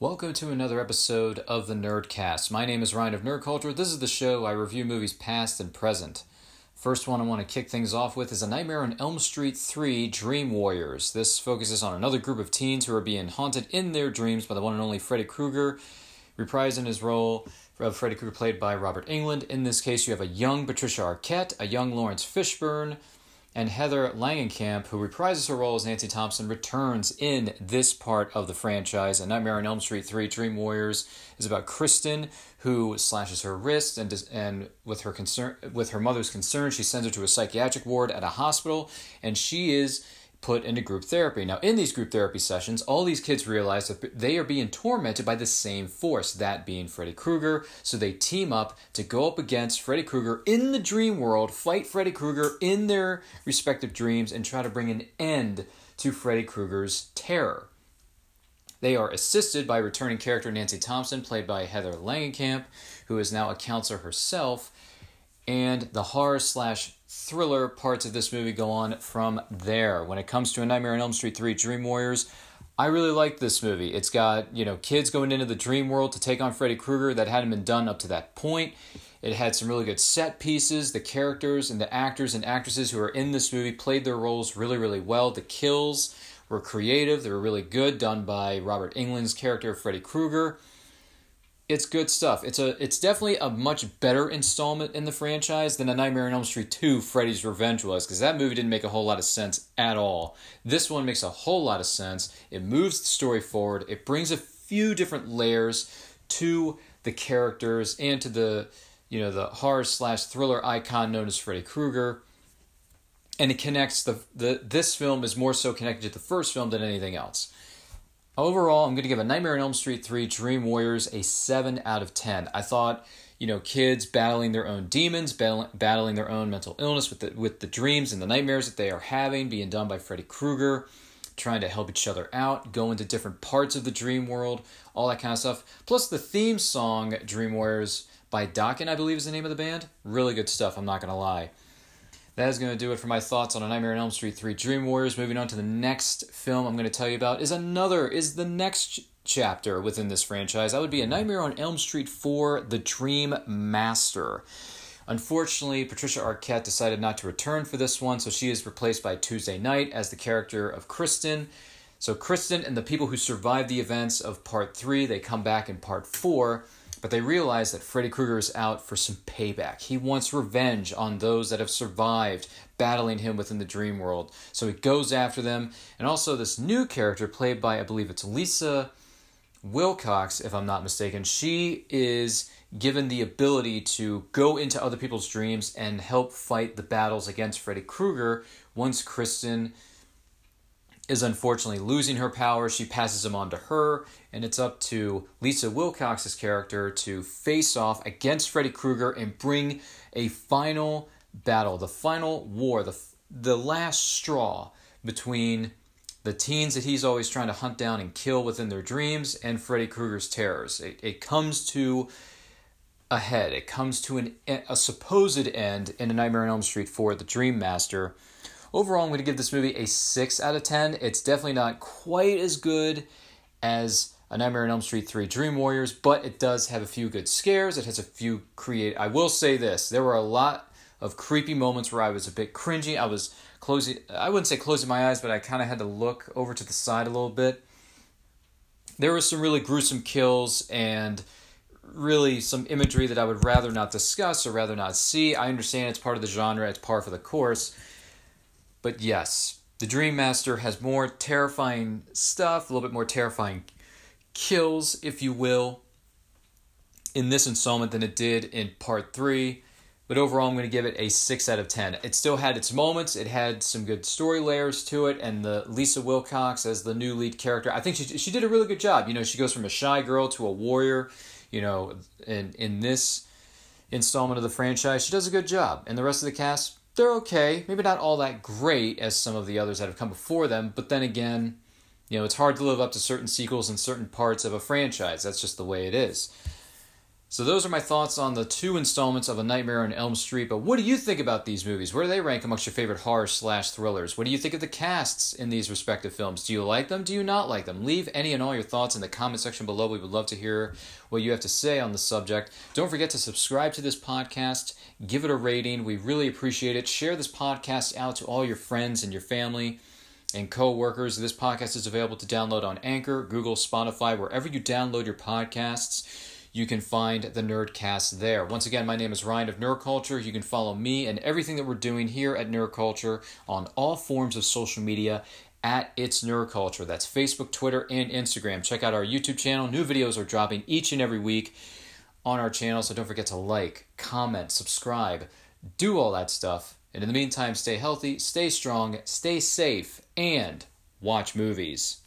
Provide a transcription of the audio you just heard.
Welcome to another episode of the Nerdcast. My name is Ryan of Nerd Culture. This is the show I review movies past and present. First one I want to kick things off with is A Nightmare on Elm Street 3 Dream Warriors. This focuses on another group of teens who are being haunted in their dreams by the one and only Freddy Krueger, reprising his role of Freddy Krueger played by Robert Englund. In this case, you have a young Patricia Arquette, a young Laurence Fishburne, and Heather Langenkamp, who reprises her role as Nancy Thompson, returns in this part of the franchise. And Nightmare on Elm Street 3 Dream Warriors is about Kristen, who slashes her wrist, and, and with her concern, with her mother's concern, she sends her to a psychiatric ward at a hospital, and she is put into group therapy. Now, in these group therapy sessions, all these kids realize that they are being tormented by the same force, that being Freddy Krueger. So they team up to go up against Freddy Krueger in the dream world, fight Freddy Krueger in their respective dreams, and try to bring an end to Freddy Krueger's terror. They are assisted by returning character Nancy Thompson, played by Heather Langenkamp, who is now a counselor herself, and the horror slash thriller parts of this movie go on from there. When it comes to A Nightmare on Elm Street 3 Dream Warriors, I really like this movie. It's got, you know, kids going into the dream world to take on Freddy Krueger that hadn't been done up to that point. It had some really good set pieces. The characters and the actors and actresses who are in this movie played their roles really, really well. The kills were creative, they were really good, done by Robert Englund's character, Freddy Krueger it's good stuff. It's a it's definitely a much better installment in the franchise than A Nightmare on Elm Street 2 Freddy's Revenge was because that movie didn't make a whole lot of sense at all. This one makes a whole lot of sense. It moves the story forward. It brings a few different layers to the characters and to the you know the horror slash thriller icon known as Freddy Krueger. And it connects the, the this film is more so connected to the first film than anything else. Overall, I'm going to give A Nightmare on Elm Street 3 Dream Warriors a 7 out of 10. I thought, you know, kids battling their own demons, battling their own mental illness with the, with the dreams and the nightmares that they are having, being done by Freddy Krueger, trying to help each other out, go into different parts of the dream world, all that kind of stuff. Plus the theme song, Dream Warriors, by Dokken, I believe is the name of the band. Really good stuff, I'm not going to lie. That is going to do it for my thoughts on A Nightmare on Elm Street 3 Dream Warriors. Moving on to the next film I'm going to tell you about is another, is the next chapter within this franchise. That would be A Nightmare on Elm Street 4 The Dream Master. Unfortunately, Patricia Arquette decided not to return for this one, so she is replaced by Tuesday Knight as the character of Kristen. So Kristen and the people who survived the events of part 3, they come back in part 4 but they realize that Freddy Krueger is out for some payback. He wants revenge on those that have survived battling him within the dream world. So he goes after them. And also, this new character, played by, I believe it's Lisa Wilcox, if I'm not mistaken, she is given the ability to go into other people's dreams and help fight the battles against Freddy Krueger once Kristen is unfortunately losing her power. She passes them on to her, and it's up to Lisa Wilcox's character to face off against Freddy Krueger and bring a final battle, the final war, the the last straw between the teens that he's always trying to hunt down and kill within their dreams and Freddy Krueger's terrors. It, it comes to a head. It comes to an a supposed end in A Nightmare on Elm Street for the Dream Master Overall, I'm going to give this movie a 6 out of 10. It's definitely not quite as good as A Nightmare on Elm Street 3 Dream Warriors, but it does have a few good scares. It has a few create. I will say this there were a lot of creepy moments where I was a bit cringy. I was closing, I wouldn't say closing my eyes, but I kind of had to look over to the side a little bit. There were some really gruesome kills and really some imagery that I would rather not discuss or rather not see. I understand it's part of the genre, it's par for the course but yes, the Dream Master has more terrifying stuff, a little bit more terrifying kills, if you will, in this installment than it did in part three. But overall, I'm going to give it a 6 out of 10. It still had its moments. It had some good story layers to it. And the Lisa Wilcox as the new lead character, I think she, she did a really good job. You know, she goes from a shy girl to a warrior. You know, in, in this installment of the franchise, she does a good job. And the rest of the cast, they're okay. Maybe not all that great as some of the others that have come before them, but then again, you know, it's hard to live up to certain sequels and certain parts of a franchise. That's just the way it is. So those are my thoughts on the two installments of A Nightmare on Elm Street. But what do you think about these movies? Where do they rank amongst your favorite horror slash thrillers? What do you think of the casts in these respective films? Do you like them? Do you not like them? Leave any and all your thoughts in the comment section below. We would love to hear what you have to say on the subject. Don't forget to subscribe to this podcast, give it a rating. We really appreciate it. Share this podcast out to all your friends and your family and co-workers. This podcast is available to download on Anchor, Google, Spotify, wherever you download your podcasts you can find the Nerdcast there. Once again, my name is Ryan of Nerd Culture. You can follow me and everything that we're doing here at Nerd Culture on all forms of social media at It's Nerd Culture. That's Facebook, Twitter, and Instagram. Check out our YouTube channel. New videos are dropping each and every week on our channel, so don't forget to like, comment, subscribe, do all that stuff. And in the meantime, stay healthy, stay strong, stay safe, and watch movies.